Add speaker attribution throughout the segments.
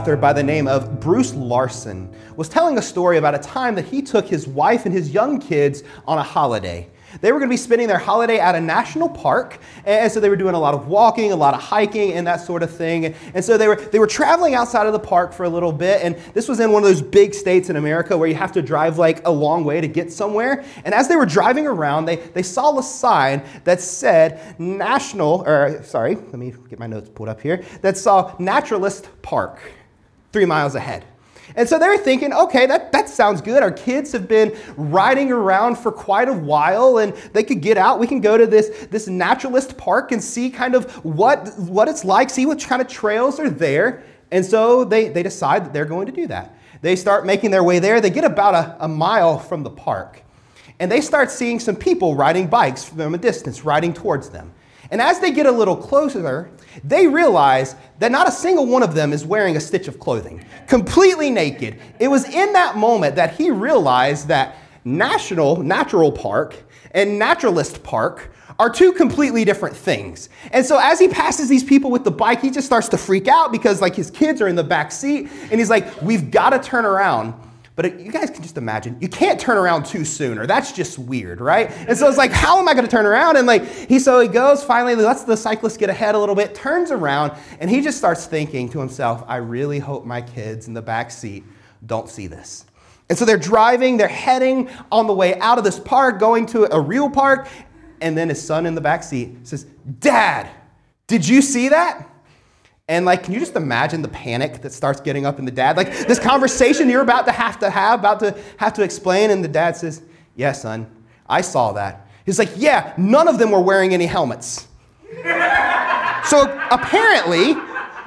Speaker 1: Author by the name of Bruce Larson was telling a story about a time that he took his wife and his young kids on a holiday. They were going to be spending their holiday at a national park, and so they were doing a lot of walking, a lot of hiking, and that sort of thing. And so they were they were traveling outside of the park for a little bit, and this was in one of those big states in America where you have to drive like a long way to get somewhere. And as they were driving around, they they saw a sign that said National, or sorry, let me get my notes pulled up here. That saw Naturalist Park, three miles ahead. And so they're thinking, okay, that, that sounds good. Our kids have been riding around for quite a while and they could get out. We can go to this, this naturalist park and see kind of what, what it's like, see what kind of trails are there. And so they, they decide that they're going to do that. They start making their way there. They get about a, a mile from the park. And they start seeing some people riding bikes from a distance, riding towards them. And as they get a little closer, they realize that not a single one of them is wearing a stitch of clothing, completely naked. It was in that moment that he realized that National Natural Park and Naturalist Park are two completely different things. And so as he passes these people with the bike, he just starts to freak out because like his kids are in the back seat and he's like, "We've got to turn around." But you guys can just imagine, you can't turn around too soon, or that's just weird, right? And so it's like, how am I going to turn around? And like, he so he goes, finally lets the cyclist get ahead a little bit, turns around, and he just starts thinking to himself, I really hope my kids in the back seat don't see this. And so they're driving, they're heading on the way out of this park, going to a real park, and then his son in the back seat says, Dad, did you see that? And like, can you just imagine the panic that starts getting up in the dad? Like this conversation you're about to have to have, about to have to explain, and the dad says, Yeah, son, I saw that. He's like, Yeah, none of them were wearing any helmets. so apparently,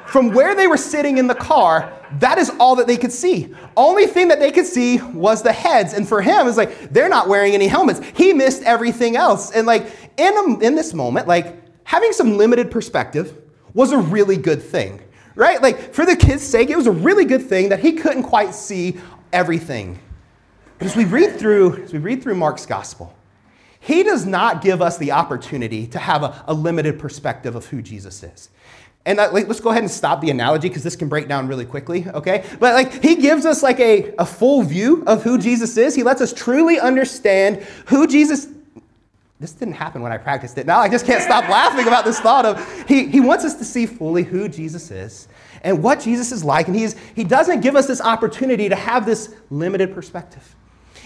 Speaker 1: from where they were sitting in the car, that is all that they could see. Only thing that they could see was the heads. And for him, it's like, they're not wearing any helmets. He missed everything else. And like, in, a, in this moment, like, having some limited perspective, was a really good thing, right? Like, for the kid's sake, it was a really good thing that he couldn't quite see everything. But as we read through, as we read through Mark's gospel, he does not give us the opportunity to have a, a limited perspective of who Jesus is. And uh, like, let's go ahead and stop the analogy because this can break down really quickly, okay? But like he gives us like a, a full view of who Jesus is. He lets us truly understand who Jesus this didn't happen when I practiced it. Now I just can't stop laughing about this thought of he, he wants us to see fully who Jesus is and what Jesus is like. And he's, he doesn't give us this opportunity to have this limited perspective.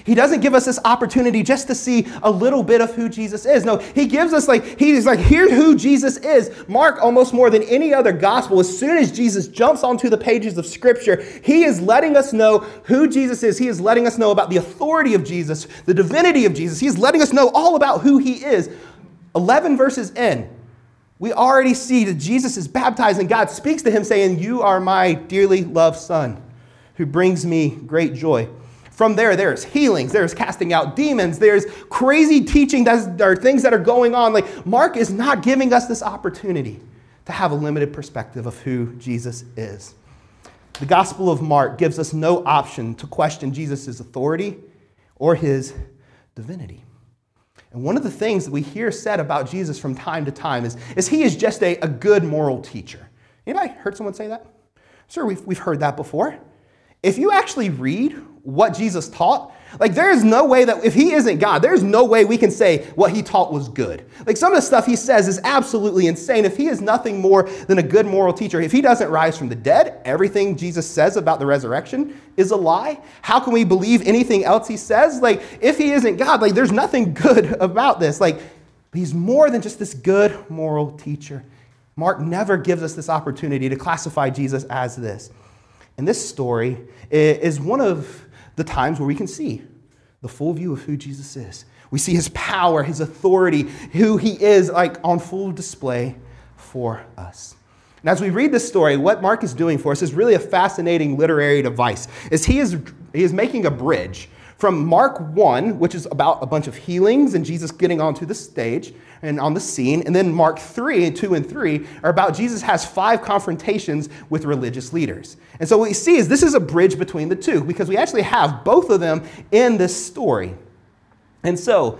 Speaker 1: He doesn't give us this opportunity just to see a little bit of who Jesus is. No, he gives us like, he's like, here's who Jesus is. Mark, almost more than any other gospel, as soon as Jesus jumps onto the pages of scripture, he is letting us know who Jesus is. He is letting us know about the authority of Jesus, the divinity of Jesus. He is letting us know all about who he is. 11 verses in, we already see that Jesus is baptized and God speaks to him saying, You are my dearly loved son who brings me great joy. From there, there's healings, there's casting out demons, there's crazy teaching, that are things that are going on. Like, Mark is not giving us this opportunity to have a limited perspective of who Jesus is. The Gospel of Mark gives us no option to question Jesus' authority or his divinity. And one of the things that we hear said about Jesus from time to time is, is he is just a, a good moral teacher. Anybody heard someone say that? Sure, we've, we've heard that before. If you actually read what Jesus taught, like there is no way that if he isn't God, there's no way we can say what he taught was good. Like some of the stuff he says is absolutely insane. If he is nothing more than a good moral teacher, if he doesn't rise from the dead, everything Jesus says about the resurrection is a lie. How can we believe anything else he says? Like if he isn't God, like there's nothing good about this. Like he's more than just this good moral teacher. Mark never gives us this opportunity to classify Jesus as this. And this story is one of the times where we can see the full view of who Jesus is. We see his power, his authority, who he is, like on full display for us. And as we read this story, what Mark is doing for us is really a fascinating literary device. Is he is he is making a bridge from Mark 1, which is about a bunch of healings and Jesus getting onto the stage and on the scene, and then Mark 3 2 and 3 are about Jesus has five confrontations with religious leaders. And so what we see is this is a bridge between the two because we actually have both of them in this story. And so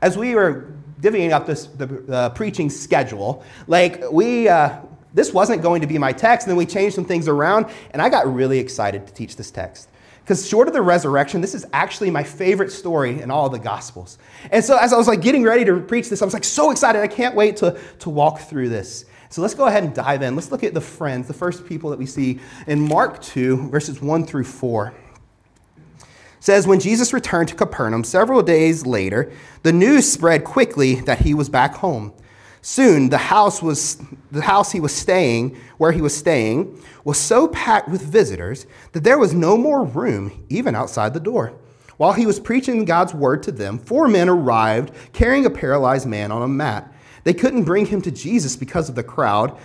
Speaker 1: as we were divvying up this the, preaching schedule, like we uh, this wasn't going to be my text. And then we changed some things around, and I got really excited to teach this text. Because short of the resurrection, this is actually my favorite story in all the Gospels. And so as I was like getting ready to preach this, I was like so excited. I can't wait to, to walk through this. So let's go ahead and dive in. Let's look at the friends, the first people that we see in Mark 2, verses 1 through 4 says when Jesus returned to Capernaum several days later, the news spread quickly that he was back home. Soon the house was the house he was staying, where he was staying, was so packed with visitors that there was no more room even outside the door. While he was preaching God's word to them, four men arrived carrying a paralyzed man on a mat. They couldn't bring him to Jesus because of the crowd,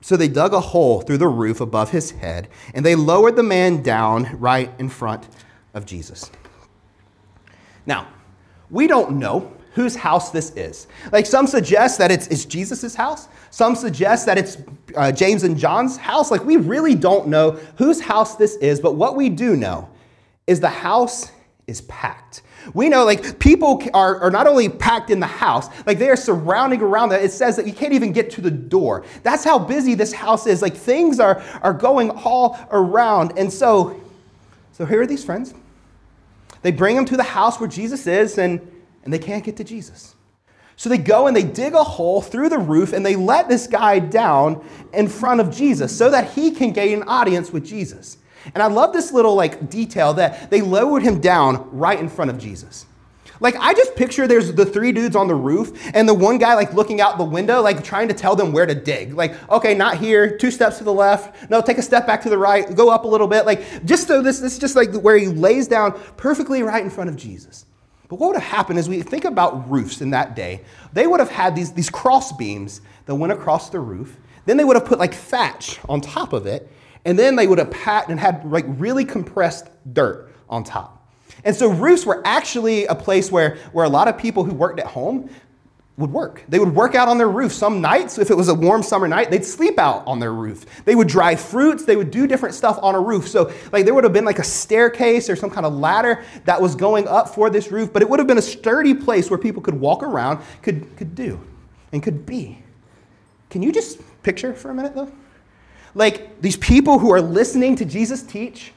Speaker 1: so they dug a hole through the roof above his head, and they lowered the man down right in front of Jesus. Now, we don't know whose house this is. Like some suggest that it's, it's Jesus' house. Some suggest that it's uh, James and John's house. Like we really don't know whose house this is, but what we do know is the house is packed. We know like people are, are not only packed in the house, like they are surrounding around that. It says that you can't even get to the door. That's how busy this house is. Like things are, are going all around. And so, so here are these friends. They bring him to the house where Jesus is, and, and they can't get to Jesus. So they go and they dig a hole through the roof and they let this guy down in front of Jesus so that he can gain an audience with Jesus. And I love this little like detail that they lowered him down right in front of Jesus. Like I just picture there's the three dudes on the roof and the one guy like looking out the window, like trying to tell them where to dig. Like, okay, not here, two steps to the left. No, take a step back to the right, go up a little bit. Like, just so this, this is just like where he lays down perfectly right in front of Jesus. But what would have happened is we think about roofs in that day. They would have had these, these cross beams that went across the roof. Then they would have put like thatch on top of it. And then they would have pat and had like really compressed dirt on top. And so roofs were actually a place where, where a lot of people who worked at home would work. They would work out on their roof. Some nights, if it was a warm summer night, they'd sleep out on their roof. They would dry fruits, they would do different stuff on a roof. So, like, there would have been like a staircase or some kind of ladder that was going up for this roof, but it would have been a sturdy place where people could walk around, could, could do, and could be. Can you just picture for a minute, though? Like, these people who are listening to Jesus teach,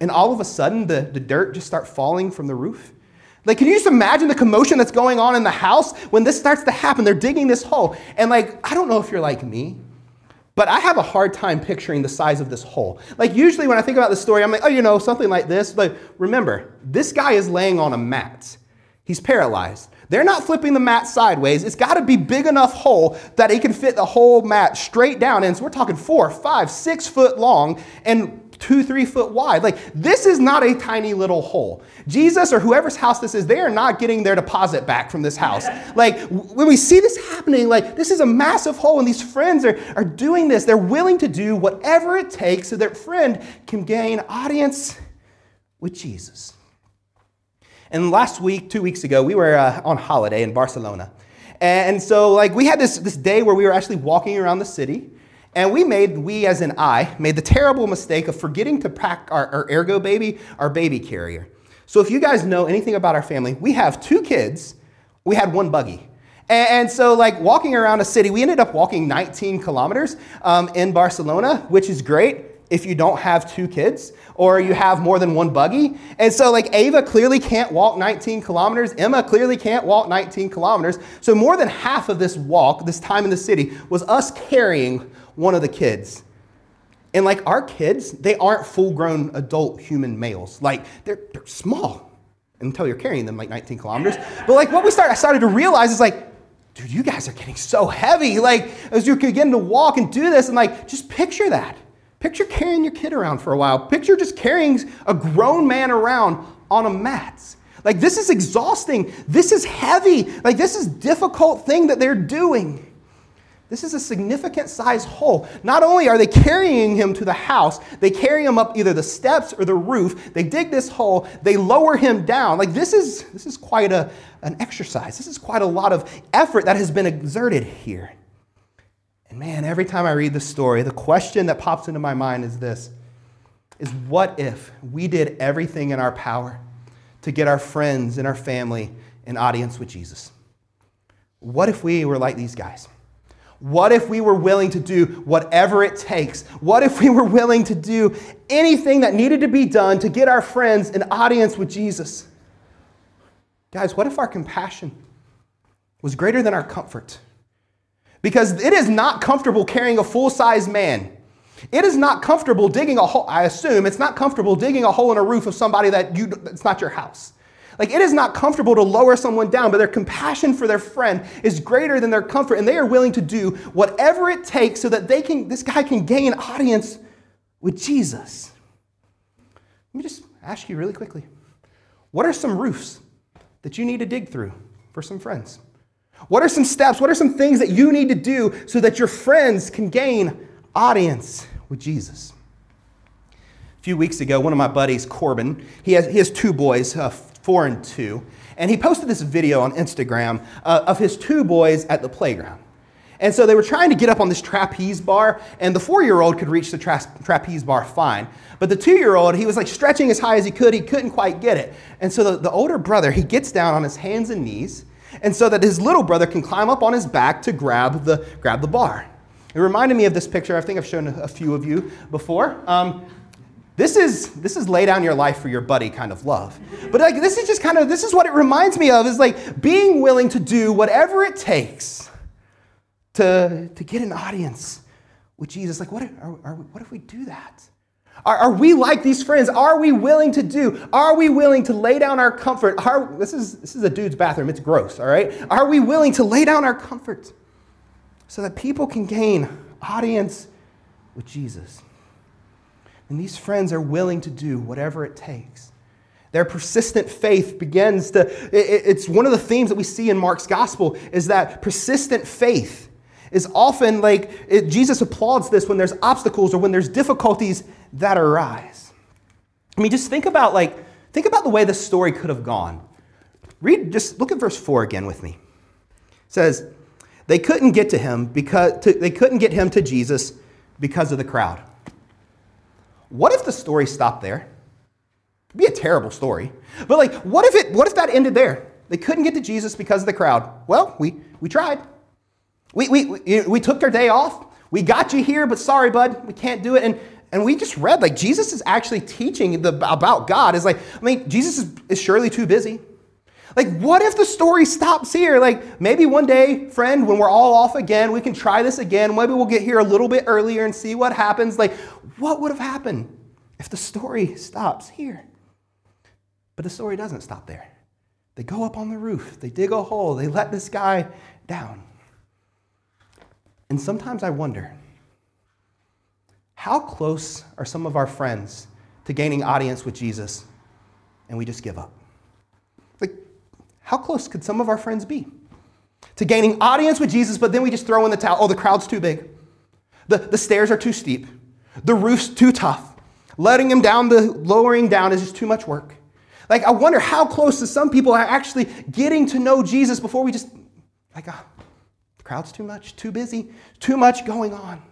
Speaker 1: and all of a sudden the, the dirt just start falling from the roof? Like, can you just imagine the commotion that's going on in the house when this starts to happen? They're digging this hole. And, like, I don't know if you're like me, but I have a hard time picturing the size of this hole. Like, usually when I think about the story, I'm like, oh, you know, something like this. But remember, this guy is laying on a mat, he's paralyzed. They're not flipping the mat sideways. It's got to be big enough hole that he can fit the whole mat straight down. And so we're talking four, five, six foot long. And two, three foot wide. Like, this is not a tiny little hole. Jesus or whoever's house this is, they are not getting their deposit back from this house. Like, when we see this happening, like, this is a massive hole, and these friends are, are doing this. They're willing to do whatever it takes so their friend can gain audience with Jesus. And last week, two weeks ago, we were uh, on holiday in Barcelona. And so, like, we had this, this day where we were actually walking around the city. And we made, we as an I, made the terrible mistake of forgetting to pack our, our ergo baby, our baby carrier. So if you guys know anything about our family, we have two kids, we had one buggy. And so, like walking around a city, we ended up walking 19 kilometers um, in Barcelona, which is great if you don't have two kids or you have more than one buggy. And so, like, Ava clearly can't walk 19 kilometers. Emma clearly can't walk 19 kilometers. So, more than half of this walk, this time in the city, was us carrying one of the kids. And like our kids, they aren't full grown adult human males. Like they're, they're small until you're carrying them like 19 kilometers. But like what we started, I started to realize is like, dude, you guys are getting so heavy. Like as you're getting to walk and do this, and like just picture that. Picture carrying your kid around for a while. Picture just carrying a grown man around on a mat. Like this is exhausting. This is heavy. Like this is difficult thing that they're doing. This is a significant size hole. Not only are they carrying him to the house, they carry him up either the steps or the roof. They dig this hole, they lower him down. Like this is this is quite a, an exercise. This is quite a lot of effort that has been exerted here. And man, every time I read the story, the question that pops into my mind is this is what if we did everything in our power to get our friends and our family an audience with Jesus? What if we were like these guys? What if we were willing to do whatever it takes? What if we were willing to do anything that needed to be done to get our friends an audience with Jesus? Guys, what if our compassion was greater than our comfort? Because it is not comfortable carrying a full size man. It is not comfortable digging a hole, I assume, it's not comfortable digging a hole in a roof of somebody that you, it's not your house. Like it is not comfortable to lower someone down, but their compassion for their friend is greater than their comfort, and they are willing to do whatever it takes so that they can, this guy can gain audience with Jesus. Let me just ask you really quickly. What are some roofs that you need to dig through for some friends? What are some steps? What are some things that you need to do so that your friends can gain audience with Jesus? A few weeks ago, one of my buddies, Corbin, he has, he has two boys, uh, four and two, and he posted this video on Instagram uh, of his two boys at the playground. And so they were trying to get up on this trapeze bar, and the four year old could reach the tra- trapeze bar fine. But the two year old, he was like stretching as high as he could, he couldn't quite get it. And so the, the older brother, he gets down on his hands and knees, and so that his little brother can climb up on his back to grab the, grab the bar. It reminded me of this picture. I think I've shown a few of you before. Um, this is this is lay down your life for your buddy kind of love. But like this is just kind of this is what it reminds me of is like being willing to do whatever it takes to, to get an audience with Jesus. Like what if, are, are, what if we do that? Are, are we like these friends? Are we willing to do? Are we willing to lay down our comfort? Are, this, is, this is a dude's bathroom. It's gross, all right? Are we willing to lay down our comfort so that people can gain audience with Jesus? And these friends are willing to do whatever it takes. Their persistent faith begins to, it's one of the themes that we see in Mark's gospel is that persistent faith is often like, it, Jesus applauds this when there's obstacles or when there's difficulties that arise. I mean, just think about like, think about the way this story could have gone. Read, just look at verse 4 again with me. It says, they couldn't get to him because, to, they couldn't get him to Jesus because of the crowd. What if the story stopped there? It'd be a terrible story. But like, what if it what if that ended there? They couldn't get to Jesus because of the crowd. Well, we we tried. We we we, we took our day off. We got you here, but sorry, bud, we can't do it. And and we just read like Jesus is actually teaching the, about God. Is like, I mean, Jesus is, is surely too busy. Like, what if the story stops here? Like, maybe one day, friend, when we're all off again, we can try this again. Maybe we'll get here a little bit earlier and see what happens. Like, what would have happened if the story stops here? But the story doesn't stop there. They go up on the roof, they dig a hole, they let this guy down. And sometimes I wonder how close are some of our friends to gaining audience with Jesus and we just give up? How close could some of our friends be to gaining audience with Jesus, but then we just throw in the towel? Oh, the crowd's too big. The, the stairs are too steep. The roof's too tough. Letting him down, the lowering down is just too much work. Like, I wonder how close to some people are actually getting to know Jesus before we just, like, oh, the crowd's too much, too busy, too much going on.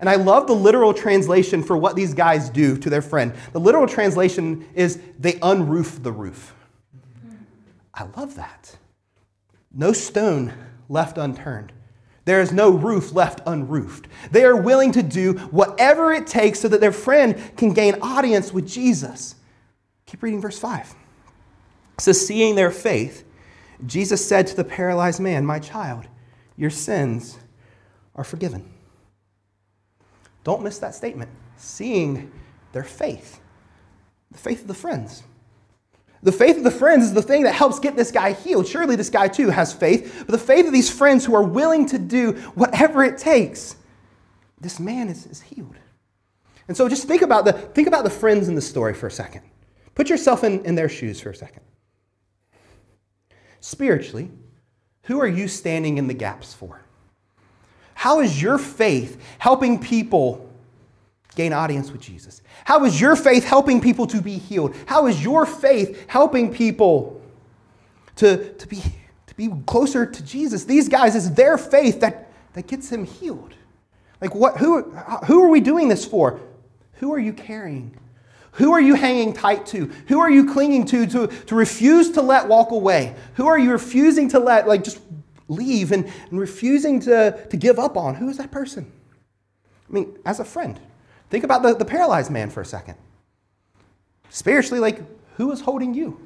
Speaker 1: And I love the literal translation for what these guys do to their friend. The literal translation is they unroof the roof. I love that. No stone left unturned. There is no roof left unroofed. They are willing to do whatever it takes so that their friend can gain audience with Jesus. Keep reading verse 5. It says, Seeing their faith, Jesus said to the paralyzed man, My child, your sins are forgiven. Don't miss that statement. Seeing their faith, the faith of the friends. The faith of the friends is the thing that helps get this guy healed. Surely this guy too has faith, but the faith of these friends who are willing to do whatever it takes, this man is, is healed. And so just think about the think about the friends in the story for a second. Put yourself in, in their shoes for a second. Spiritually, who are you standing in the gaps for? How is your faith helping people gain audience with Jesus? How is your faith helping people to be healed? How is your faith helping people to, to, be, to be closer to Jesus? These guys, it's their faith that, that gets them healed. Like, what, who, who are we doing this for? Who are you carrying? Who are you hanging tight to? Who are you clinging to, to to refuse to let walk away? Who are you refusing to let, like, just leave and, and refusing to, to give up on, who is that person? I mean, as a friend, think about the, the paralyzed man for a second. Spiritually, like, who is holding you?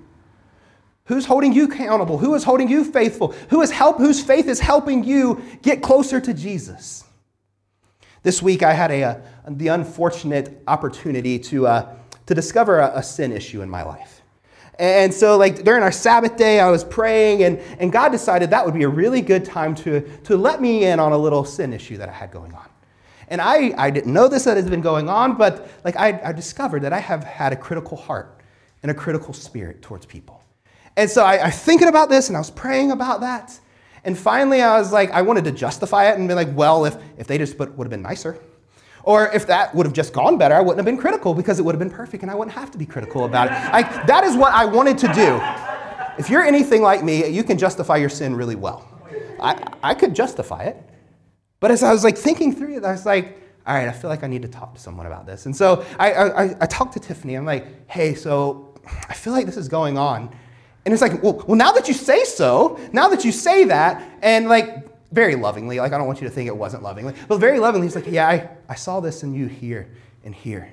Speaker 1: Who's holding you accountable? Who is holding you faithful? Who is help, whose faith is helping you get closer to Jesus? This week, I had a, a the unfortunate opportunity to, uh, to discover a, a sin issue in my life. And so, like during our Sabbath day, I was praying, and, and God decided that would be a really good time to, to let me in on a little sin issue that I had going on. And I, I didn't know this that has been going on, but like I, I discovered that I have had a critical heart and a critical spirit towards people. And so I, I was thinking about this and I was praying about that. And finally, I was like, I wanted to justify it and be like, well, if, if they just would have been nicer, or if that would have just gone better, I wouldn't have been critical because it would have been perfect and I wouldn't have to be critical about it. I, that is what I wanted to do. If you're anything like me, you can justify your sin really well. I, I could justify it. But as I was like thinking through it, I was like, all right, I feel like I need to talk to someone about this. And so I, I, I talked to Tiffany. I'm like, hey, so I feel like this is going on. And it's like, well, well, now that you say so, now that you say that, and like very lovingly, like I don't want you to think it wasn't lovingly, but very lovingly, he's like, yeah, I, I saw this in you here and here.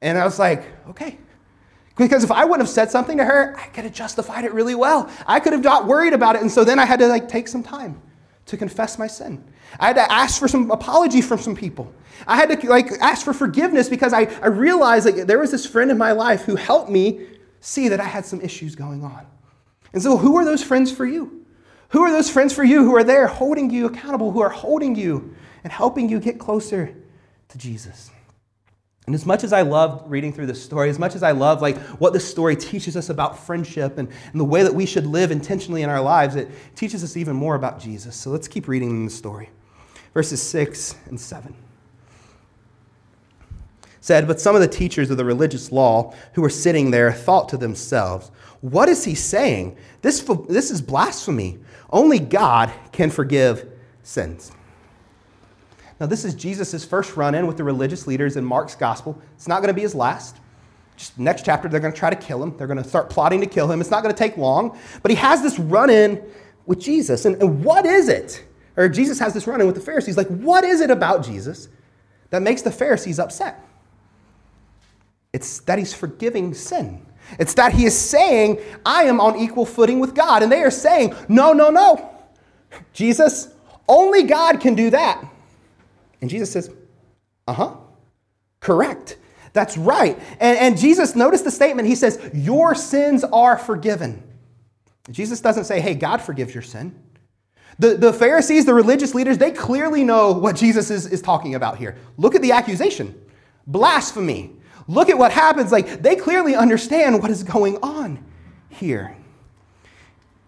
Speaker 1: And I was like, okay. Because if I wouldn't have said something to her, I could have justified it really well. I could have not worried about it. And so then I had to like take some time to confess my sin. I had to ask for some apology from some people. I had to like ask for forgiveness because I, I realized like there was this friend in my life who helped me see that I had some issues going on. And so who are those friends for you? Who are those friends for you who are there holding you accountable, who are holding you and helping you get closer to Jesus? And as much as I love reading through this story, as much as I love like what this story teaches us about friendship and, and the way that we should live intentionally in our lives, it teaches us even more about Jesus. So let's keep reading the story verses 6 and 7. Said, but some of the teachers of the religious law who were sitting there thought to themselves, What is he saying? This, this is blasphemy. Only God can forgive sins. Now, this is Jesus' first run in with the religious leaders in Mark's gospel. It's not going to be his last. Just next chapter, they're going to try to kill him. They're going to start plotting to kill him. It's not going to take long. But he has this run in with Jesus. And, and what is it or Jesus has this run in with the Pharisees. Like, what is it about Jesus that makes the Pharisees upset? It's that he's forgiving sin. It's that he is saying, I am on equal footing with God. And they are saying, no, no, no. Jesus, only God can do that. And Jesus says, uh huh, correct. That's right. And, and Jesus, notice the statement. He says, Your sins are forgiven. Jesus doesn't say, Hey, God forgives your sin. The, the Pharisees, the religious leaders, they clearly know what Jesus is, is talking about here. Look at the accusation blasphemy. Look at what happens. Like, they clearly understand what is going on here.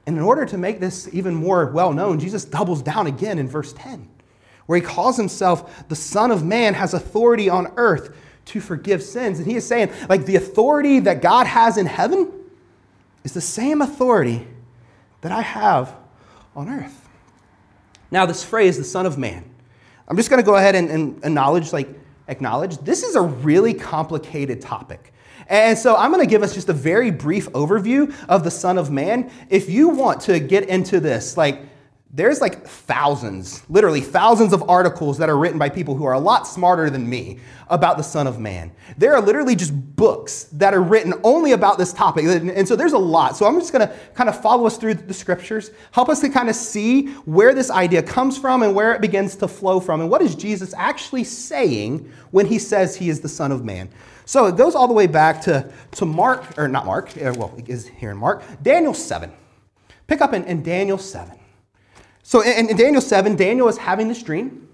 Speaker 1: And in order to make this even more well known, Jesus doubles down again in verse 10, where he calls himself the Son of Man has authority on earth to forgive sins. And he is saying, like, the authority that God has in heaven is the same authority that I have on earth. Now, this phrase, the Son of Man, I'm just going to go ahead and, and acknowledge, like, acknowledge this is a really complicated topic. And so I'm going to give us just a very brief overview of the Son of Man. If you want to get into this, like, there's like thousands, literally thousands of articles that are written by people who are a lot smarter than me about the Son of Man. There are literally just books that are written only about this topic. And so there's a lot. So I'm just going to kind of follow us through the scriptures, help us to kind of see where this idea comes from and where it begins to flow from. And what is Jesus actually saying when he says he is the Son of Man? So it goes all the way back to, to Mark, or not Mark, uh, well, it is here in Mark, Daniel 7. Pick up in, in Daniel 7. So in, in Daniel 7, Daniel is having this dream.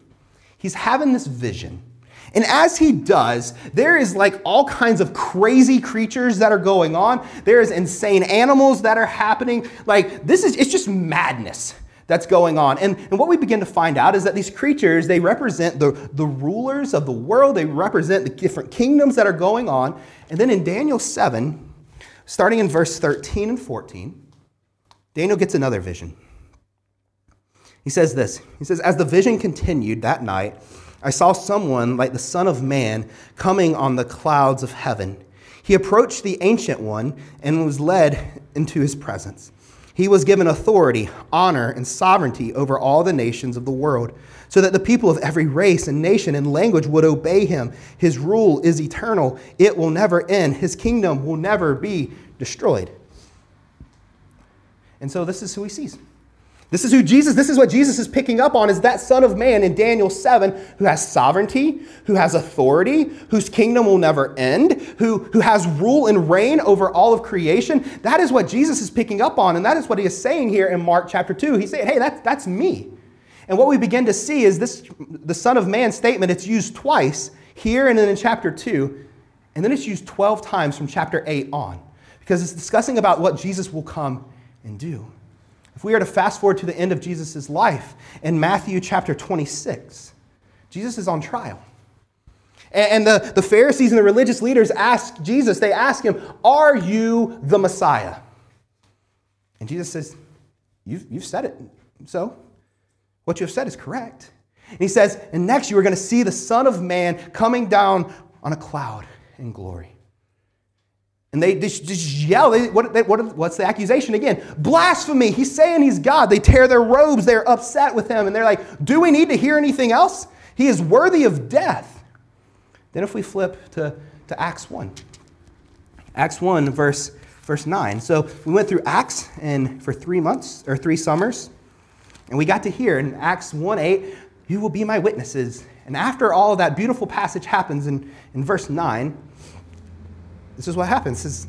Speaker 1: He's having this vision. And as he does, there is like all kinds of crazy creatures that are going on. There is insane animals that are happening. Like this is it's just madness that's going on. And, and what we begin to find out is that these creatures, they represent the, the rulers of the world, they represent the different kingdoms that are going on. And then in Daniel 7, starting in verse 13 and 14, Daniel gets another vision. He says this He says, As the vision continued that night, I saw someone like the Son of Man coming on the clouds of heaven. He approached the Ancient One and was led into his presence. He was given authority, honor, and sovereignty over all the nations of the world, so that the people of every race and nation and language would obey him. His rule is eternal, it will never end, his kingdom will never be destroyed. And so this is who he sees. This is who Jesus, this is what Jesus is picking up on is that Son of Man in Daniel 7 who has sovereignty, who has authority, whose kingdom will never end, who, who has rule and reign over all of creation. That is what Jesus is picking up on, and that is what he is saying here in Mark chapter 2. He's saying, hey, that's, that's me. And what we begin to see is this the Son of Man statement, it's used twice here and then in chapter 2, and then it's used 12 times from chapter 8 on, because it's discussing about what Jesus will come and do. If we are to fast forward to the end of Jesus' life in Matthew chapter 26, Jesus is on trial. And the, the Pharisees and the religious leaders ask Jesus, they ask him, Are you the Messiah? And Jesus says, You've, you've said it. So, what you have said is correct. And he says, And next you are going to see the Son of Man coming down on a cloud in glory. And they just, just yell. They, what, they, what, what's the accusation again? Blasphemy. He's saying he's God. They tear their robes. They're upset with him. And they're like, Do we need to hear anything else? He is worthy of death. Then, if we flip to, to Acts 1, Acts 1, verse, verse 9. So we went through Acts and for three months or three summers. And we got to hear in Acts 1 8, You will be my witnesses. And after all that beautiful passage happens in, in verse 9, this is what happens. Is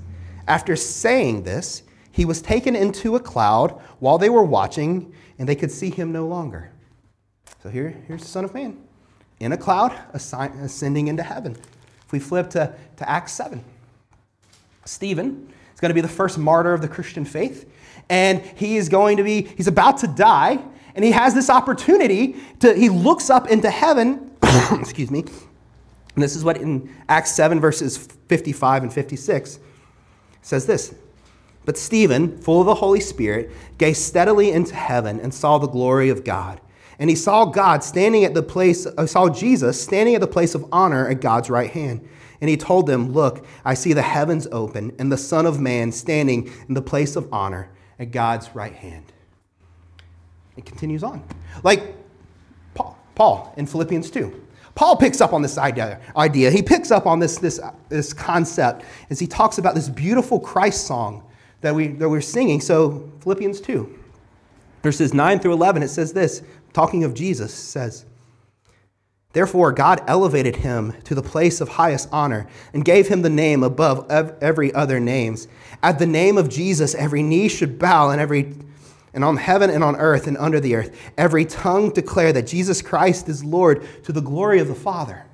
Speaker 1: after saying this, he was taken into a cloud while they were watching, and they could see him no longer. So here, here's the Son of Man in a cloud, ascending into heaven. If we flip to, to Acts 7, Stephen is going to be the first martyr of the Christian faith, and he is going to be, he's about to die, and he has this opportunity to, he looks up into heaven, excuse me, and this is what in Acts 7, verses 55 and 56 says this. But Stephen, full of the Holy Spirit, gazed steadily into heaven and saw the glory of God. And he saw God standing at the place, uh, saw Jesus standing at the place of honor at God's right hand. And he told them, Look, I see the heavens open and the Son of Man standing in the place of honor at God's right hand. It continues on. Like Paul, Paul in Philippians 2. Paul picks up on this idea. idea. He picks up on this, this, this concept as he talks about this beautiful Christ song that, we, that we're singing. So, Philippians 2, verses 9 through 11, it says this, talking of Jesus, says, Therefore, God elevated him to the place of highest honor and gave him the name above every other names. At the name of Jesus, every knee should bow and every and on heaven and on earth and under the earth, every tongue declare that Jesus Christ is Lord to the glory of the Father.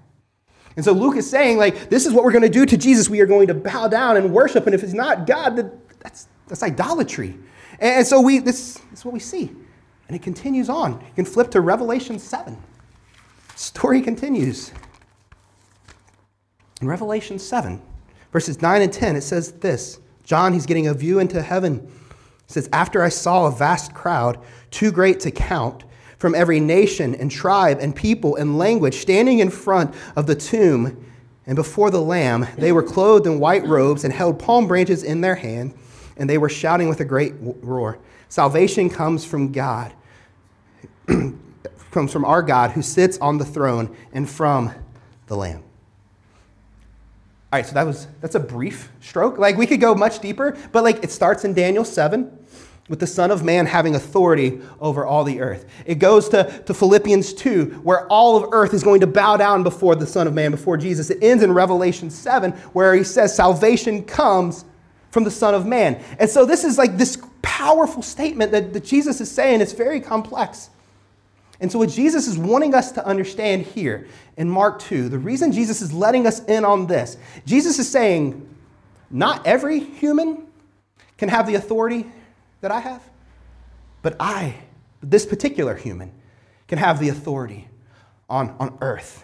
Speaker 1: And so Luke is saying, like, this is what we're going to do to Jesus. We are going to bow down and worship. And if it's not God, that's, that's idolatry. And so we, this, this is what we see. And it continues on. You can flip to Revelation 7. Story continues. In Revelation 7, verses 9 and 10, it says this John, he's getting a view into heaven says, After I saw a vast crowd, too great to count, from every nation and tribe and people and language, standing in front of the tomb and before the Lamb, they were clothed in white robes and held palm branches in their hand, and they were shouting with a great roar Salvation comes from God, comes from our God who sits on the throne and from the Lamb. All right, so that was that's a brief stroke. Like we could go much deeper, but like it starts in Daniel 7 with the Son of Man having authority over all the earth. It goes to, to Philippians 2, where all of earth is going to bow down before the Son of Man, before Jesus. It ends in Revelation 7, where he says salvation comes from the Son of Man. And so this is like this powerful statement that, that Jesus is saying. It's very complex. And so, what Jesus is wanting us to understand here in Mark 2, the reason Jesus is letting us in on this, Jesus is saying, not every human can have the authority that I have, but I, this particular human, can have the authority on, on earth.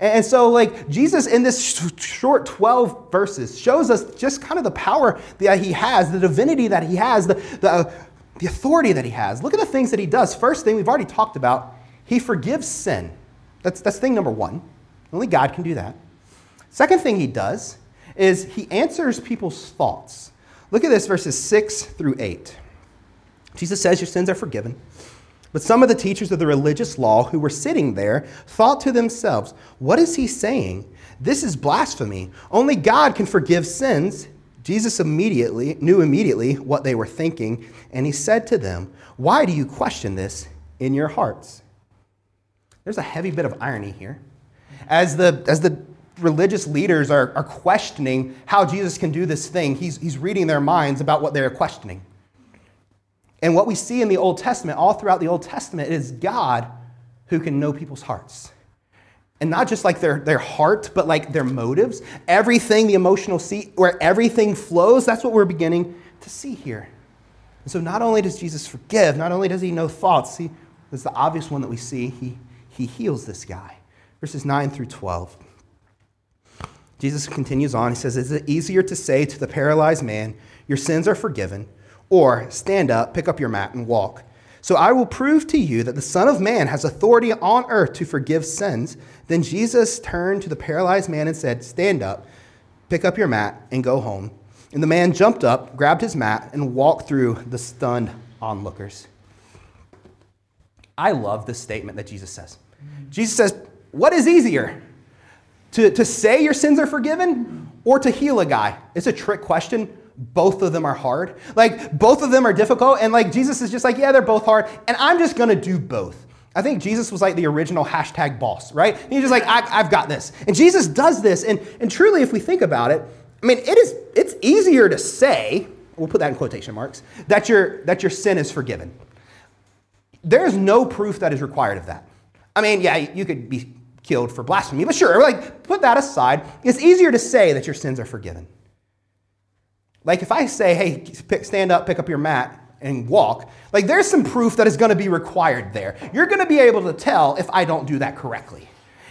Speaker 1: And so, like, Jesus in this short 12 verses shows us just kind of the power that he has, the divinity that he has, the, the, the authority that he has. Look at the things that he does. First thing we've already talked about, he forgives sin. That's, that's thing number one. Only God can do that. Second thing he does is he answers people's thoughts. Look at this, verses 6 through 8. Jesus says your sins are forgiven. But some of the teachers of the religious law who were sitting there thought to themselves, What is he saying? This is blasphemy. Only God can forgive sins. Jesus immediately knew immediately what they were thinking, and he said to them, Why do you question this in your hearts? There's a heavy bit of irony here. As the, as the religious leaders are, are questioning how Jesus can do this thing, he's, he's reading their minds about what they're questioning. And what we see in the Old Testament, all throughout the Old Testament, is God who can know people's hearts. And not just like their, their heart, but like their motives. Everything, the emotional seat, where everything flows, that's what we're beginning to see here. And so not only does Jesus forgive, not only does he know thoughts, see, there's the obvious one that we see, he, he heals this guy. Verses 9 through 12. Jesus continues on. He says, Is it easier to say to the paralyzed man, Your sins are forgiven? Or stand up, pick up your mat, and walk. So I will prove to you that the Son of Man has authority on earth to forgive sins. Then Jesus turned to the paralyzed man and said, Stand up, pick up your mat, and go home. And the man jumped up, grabbed his mat, and walked through the stunned onlookers. I love this statement that Jesus says. Jesus says, What is easier? To, to say your sins are forgiven or to heal a guy? It's a trick question both of them are hard. Like, both of them are difficult. And like, Jesus is just like, yeah, they're both hard. And I'm just going to do both. I think Jesus was like the original hashtag boss, right? he's just like, I, have got this. And Jesus does this. And, and truly, if we think about it, I mean, it is, it's easier to say, we'll put that in quotation marks, that your, that your sin is forgiven. There's no proof that is required of that. I mean, yeah, you could be killed for blasphemy, but sure, like, put that aside. It's easier to say that your sins are forgiven. Like if I say, hey, pick, stand up, pick up your mat, and walk, like there's some proof that is going to be required there. You're going to be able to tell if I don't do that correctly.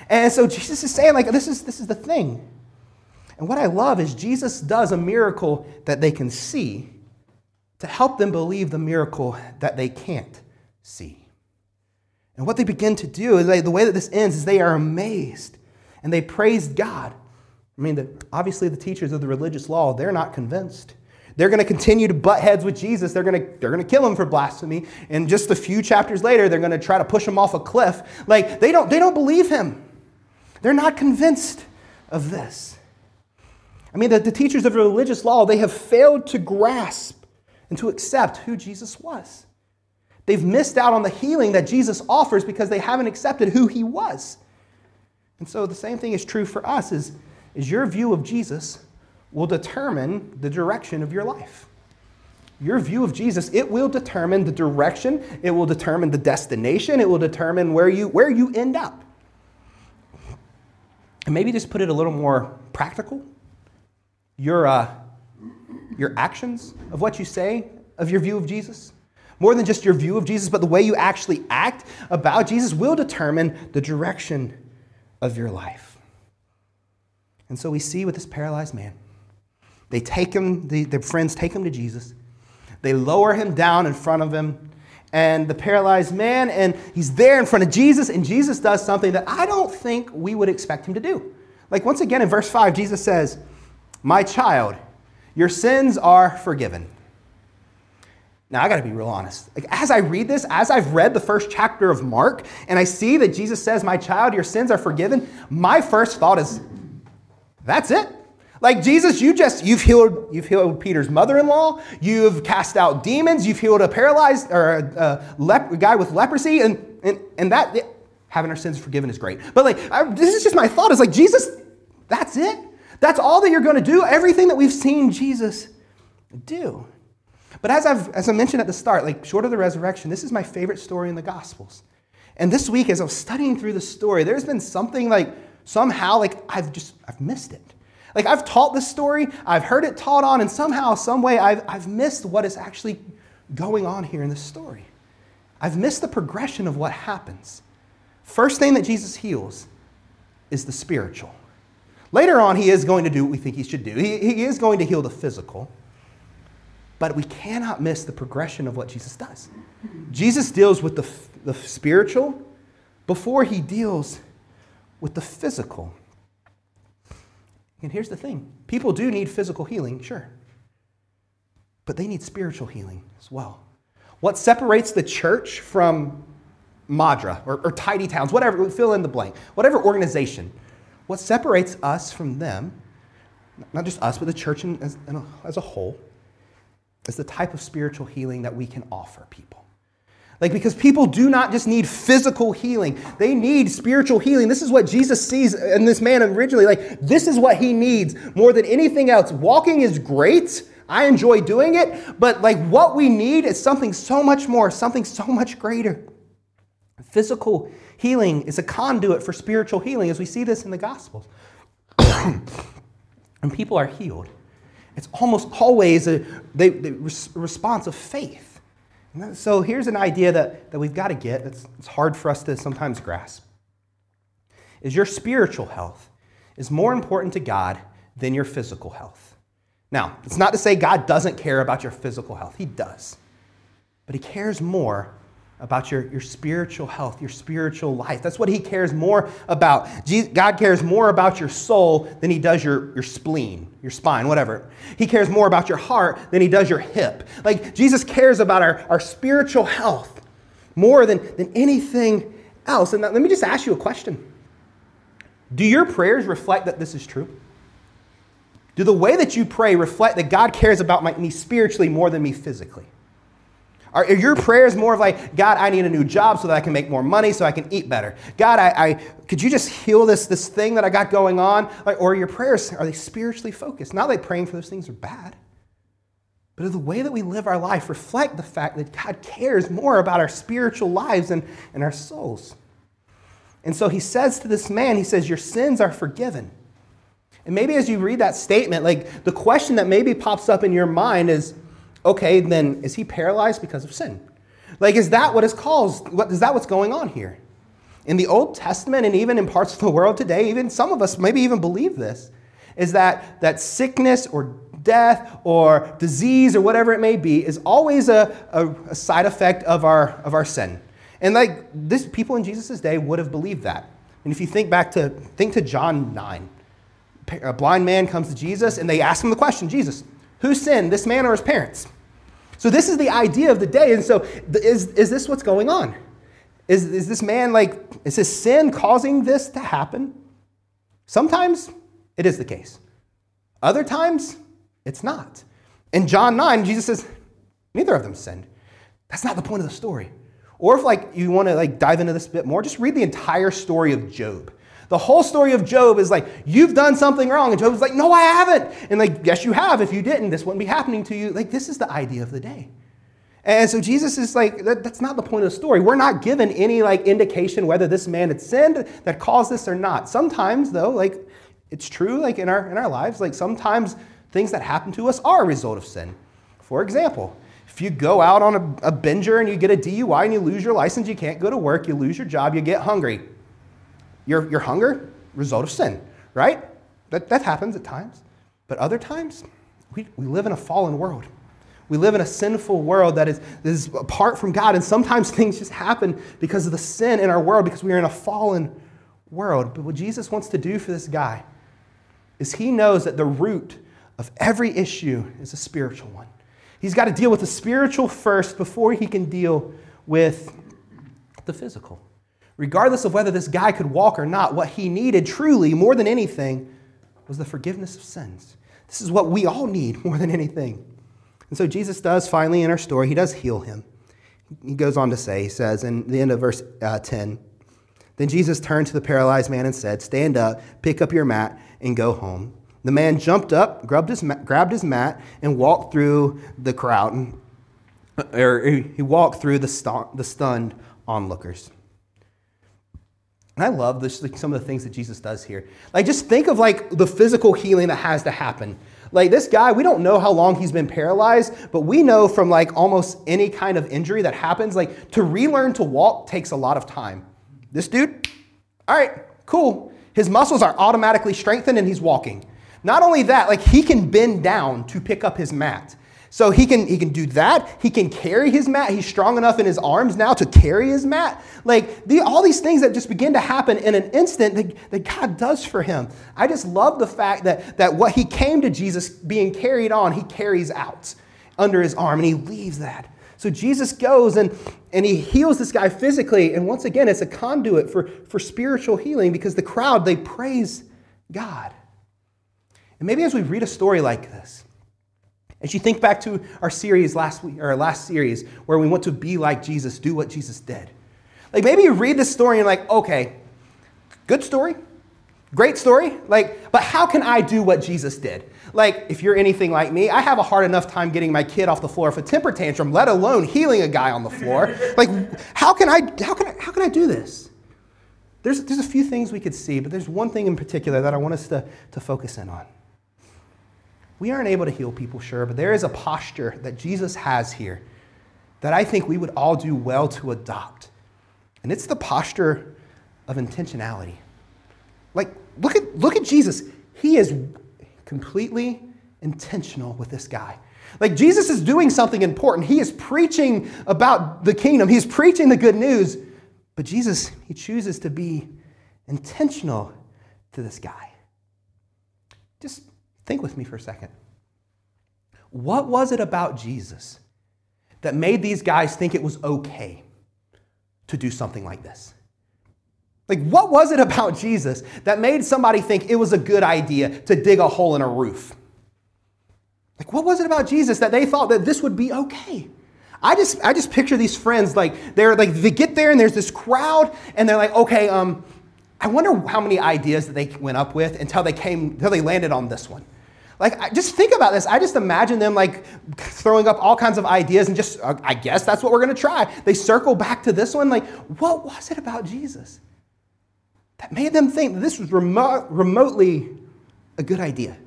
Speaker 1: And so Jesus is saying, like, this is, this is the thing. And what I love is Jesus does a miracle that they can see to help them believe the miracle that they can't see. And what they begin to do is they, the way that this ends is they are amazed and they praise God I mean, the, obviously, the teachers of the religious law, they're not convinced. They're going to continue to butt heads with Jesus. They're going to, they're going to kill him for blasphemy. And just a few chapters later, they're going to try to push him off a cliff. Like, they don't, they don't believe him. They're not convinced of this. I mean, the, the teachers of the religious law, they have failed to grasp and to accept who Jesus was. They've missed out on the healing that Jesus offers because they haven't accepted who he was. And so the same thing is true for us is is your view of Jesus will determine the direction of your life. Your view of Jesus, it will determine the direction, it will determine the destination, it will determine where you, where you end up. And maybe just put it a little more practical. Your, uh, your actions of what you say of your view of Jesus, more than just your view of Jesus, but the way you actually act about Jesus will determine the direction of your life. And so we see with this paralyzed man, they take him, the, their friends take him to Jesus. They lower him down in front of him, and the paralyzed man, and he's there in front of Jesus, and Jesus does something that I don't think we would expect him to do. Like, once again, in verse 5, Jesus says, My child, your sins are forgiven. Now, I got to be real honest. Like, as I read this, as I've read the first chapter of Mark, and I see that Jesus says, My child, your sins are forgiven, my first thought is, that's it. Like Jesus, you just you've healed you've healed Peter's mother-in-law. You've cast out demons. You've healed a paralyzed or a, a, lep, a guy with leprosy, and and and that having our sins forgiven is great. But like I, this is just my thought. Is like Jesus, that's it. That's all that you're going to do. Everything that we've seen Jesus do. But as I've as I mentioned at the start, like short of the resurrection, this is my favorite story in the Gospels. And this week, as I was studying through the story, there's been something like somehow like I've just I've missed it. Like I've taught this story, I've heard it taught on, and somehow, some way, I've, I've missed what is actually going on here in this story. I've missed the progression of what happens. First thing that Jesus heals is the spiritual. Later on, he is going to do what we think he should do. He, he is going to heal the physical. But we cannot miss the progression of what Jesus does. Jesus deals with the, the spiritual before he deals with the physical. And here's the thing people do need physical healing, sure, but they need spiritual healing as well. What separates the church from Madra or, or tidy towns, whatever, fill in the blank, whatever organization, what separates us from them, not just us, but the church as, as a whole, is the type of spiritual healing that we can offer people. Like, because people do not just need physical healing, they need spiritual healing. This is what Jesus sees in this man originally. Like, this is what he needs more than anything else. Walking is great. I enjoy doing it, but like what we need is something so much more, something so much greater. Physical healing is a conduit for spiritual healing, as we see this in the Gospels. and people are healed. It's almost always a, they, response of faith. So here's an idea that, that we've got to get that's it's hard for us to sometimes grasp. Is your spiritual health is more important to God than your physical health. Now, it's not to say God doesn't care about your physical health. He does. But he cares more about your, your spiritual health, your spiritual life. That's what he cares more about. God cares more about your soul than he does your, your spleen, your spine, whatever. He cares more about your heart than he does your hip. Like Jesus cares about our, our spiritual health more than, than anything else. And let me just ask you a question Do your prayers reflect that this is true? Do the way that you pray reflect that God cares about my, me spiritually more than me physically? Are your prayers more of like, God, I need a new job so that I can make more money so I can eat better? God, I, I could you just heal this, this thing that I got going on? Like, or your prayers, are they spiritually focused? Not like praying for those things are bad, but the way that we live our life reflect the fact that God cares more about our spiritual lives and, and our souls. And so he says to this man, he says, Your sins are forgiven. And maybe as you read that statement, like the question that maybe pops up in your mind is, okay, then is he paralyzed because of sin? Like, is that what is caused? What, is that what's going on here? In the Old Testament and even in parts of the world today, even some of us maybe even believe this, is that, that sickness or death or disease or whatever it may be is always a, a, a side effect of our, of our sin. And like this people in Jesus' day would have believed that. And if you think back to think to John 9, a blind man comes to Jesus and they ask him the question, Jesus, who sinned, this man or his parents? So this is the idea of the day. And so is, is this what's going on? Is, is this man like, is his sin causing this to happen? Sometimes it is the case. Other times it's not. In John 9, Jesus says, neither of them sinned. That's not the point of the story. Or if like you want to like dive into this a bit more, just read the entire story of Job. The whole story of Job is like, you've done something wrong. And Job's like, no, I haven't. And like, yes, you have. If you didn't, this wouldn't be happening to you. Like, this is the idea of the day. And so Jesus is like, that, that's not the point of the story. We're not given any like indication whether this man had sinned that caused this or not. Sometimes, though, like it's true, like in our in our lives, like sometimes things that happen to us are a result of sin. For example, if you go out on a, a binger and you get a DUI and you lose your license, you can't go to work, you lose your job, you get hungry. Your, your hunger, result of sin, right? That, that happens at times. But other times, we, we live in a fallen world. We live in a sinful world that is, that is apart from God, and sometimes things just happen because of the sin in our world, because we are in a fallen world. But what Jesus wants to do for this guy is he knows that the root of every issue is a spiritual one. He's got to deal with the spiritual first before he can deal with the physical regardless of whether this guy could walk or not, what he needed truly, more than anything, was the forgiveness of sins. This is what we all need more than anything. And so Jesus does finally in our story, he does heal him. He goes on to say, he says in the end of verse uh, 10, then Jesus turned to the paralyzed man and said, Stand up, pick up your mat, and go home. The man jumped up, grabbed his, grabbed his mat, and walked through the crowd, or he walked through the, the stunned onlookers. And I love this, like, some of the things that Jesus does here. Like, just think of like the physical healing that has to happen. Like this guy, we don't know how long he's been paralyzed, but we know from like almost any kind of injury that happens, like to relearn to walk takes a lot of time. This dude, all right, cool. His muscles are automatically strengthened and he's walking. Not only that, like he can bend down to pick up his mat. So he can, he can do that. He can carry his mat. He's strong enough in his arms now to carry his mat. Like the, all these things that just begin to happen in an instant that, that God does for him. I just love the fact that, that what he came to Jesus being carried on, he carries out under his arm and he leaves that So Jesus goes and, and he heals this guy physically. And once again, it's a conduit for, for spiritual healing because the crowd, they praise God. And maybe as we read a story like this, as you think back to our series last week, or our last series, where we want to be like Jesus, do what Jesus did. Like maybe you read this story and you're like, okay, good story, great story, like, but how can I do what Jesus did? Like, if you're anything like me, I have a hard enough time getting my kid off the floor for a temper tantrum, let alone healing a guy on the floor. like, how can I, how can I, how can I do this? There's, there's a few things we could see, but there's one thing in particular that I want us to, to focus in on. We aren't able to heal people, sure, but there is a posture that Jesus has here that I think we would all do well to adopt. And it's the posture of intentionality. Like, look at, look at Jesus. He is completely intentional with this guy. Like, Jesus is doing something important. He is preaching about the kingdom, he's preaching the good news. But Jesus, he chooses to be intentional to this guy. Just Think with me for a second. What was it about Jesus that made these guys think it was okay to do something like this? Like, what was it about Jesus that made somebody think it was a good idea to dig a hole in a roof? Like, what was it about Jesus that they thought that this would be okay? I just, I just picture these friends like they're like they get there and there's this crowd and they're like, okay, um, I wonder how many ideas that they went up with until they came until they landed on this one. Like, just think about this. I just imagine them like throwing up all kinds of ideas and just, uh, I guess that's what we're going to try. They circle back to this one. Like, what was it about Jesus that made them think this was remote, remotely a good idea?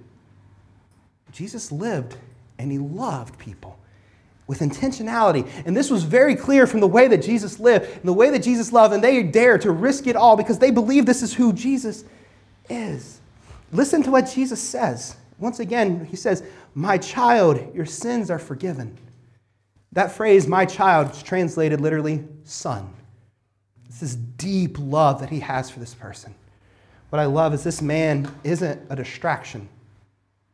Speaker 1: Jesus lived and he loved people with intentionality. And this was very clear from the way that Jesus lived and the way that Jesus loved. And they dare to risk it all because they believe this is who Jesus is. Listen to what Jesus says once again, he says, My child, your sins are forgiven. That phrase, my child, is translated literally son. It's this deep love that he has for this person. What I love is this man isn't a distraction,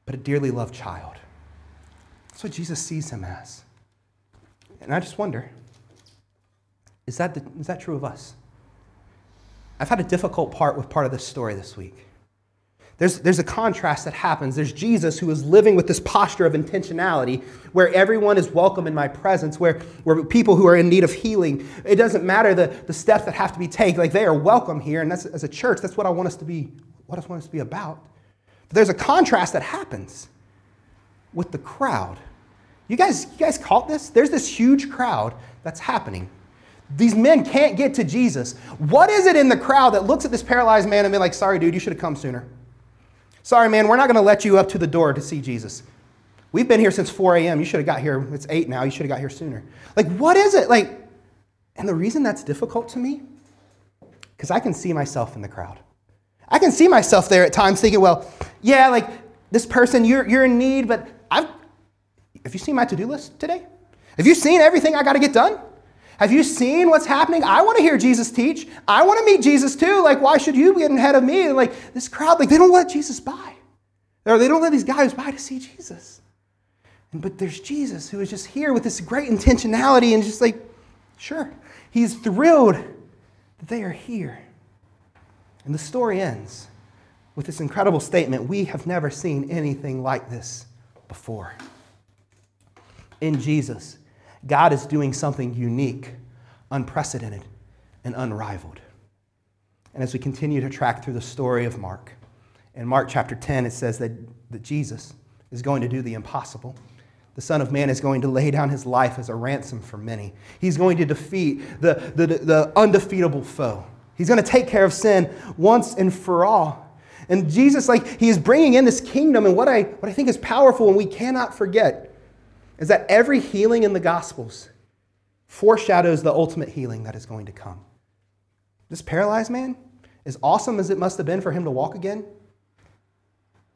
Speaker 1: but a dearly loved child. That's what Jesus sees him as. And I just wonder is that, the, is that true of us? I've had a difficult part with part of this story this week. There's, there's a contrast that happens. There's Jesus who is living with this posture of intentionality where everyone is welcome in my presence, where, where people who are in need of healing, it doesn't matter the, the steps that have to be taken, like they are welcome here. And that's, as a church, that's what I want us to be, what I want us to be about. But there's a contrast that happens with the crowd. You guys, you guys caught this? There's this huge crowd that's happening. These men can't get to Jesus. What is it in the crowd that looks at this paralyzed man and be like, sorry, dude, you should have come sooner? Sorry, man, we're not going to let you up to the door to see Jesus. We've been here since 4 a.m. You should have got here. It's 8 now. You should have got here sooner. Like, what is it? Like, and the reason that's difficult to me, because I can see myself in the crowd. I can see myself there at times thinking, well, yeah, like this person, you're, you're in need, but I've, have you seen my to do list today? Have you seen everything I got to get done? Have you seen what's happening? I want to hear Jesus teach. I want to meet Jesus too. Like, why should you get ahead of me? And like this crowd, like they don't let Jesus by. Or they don't let these guys by to see Jesus. And, but there's Jesus who is just here with this great intentionality and just like, sure, he's thrilled that they are here. And the story ends with this incredible statement We have never seen anything like this before. In Jesus, God is doing something unique, unprecedented, and unrivaled. And as we continue to track through the story of Mark, in Mark chapter 10, it says that, that Jesus is going to do the impossible. The Son of Man is going to lay down his life as a ransom for many. He's going to defeat the, the, the undefeatable foe. He's going to take care of sin once and for all. And Jesus, like, he is bringing in this kingdom. And what I, what I think is powerful and we cannot forget is that every healing in the Gospels foreshadows the ultimate healing that is going to come. This paralyzed man, as awesome as it must have been for him to walk again,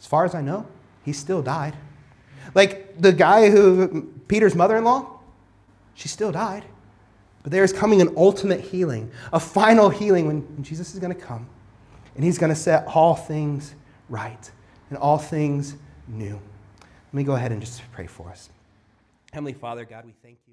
Speaker 1: as far as I know, he still died. Like the guy who, Peter's mother in law, she still died. But there is coming an ultimate healing, a final healing when Jesus is going to come. And he's going to set all things right and all things new. Let me go ahead and just pray for us. Heavenly Father, God, we thank you.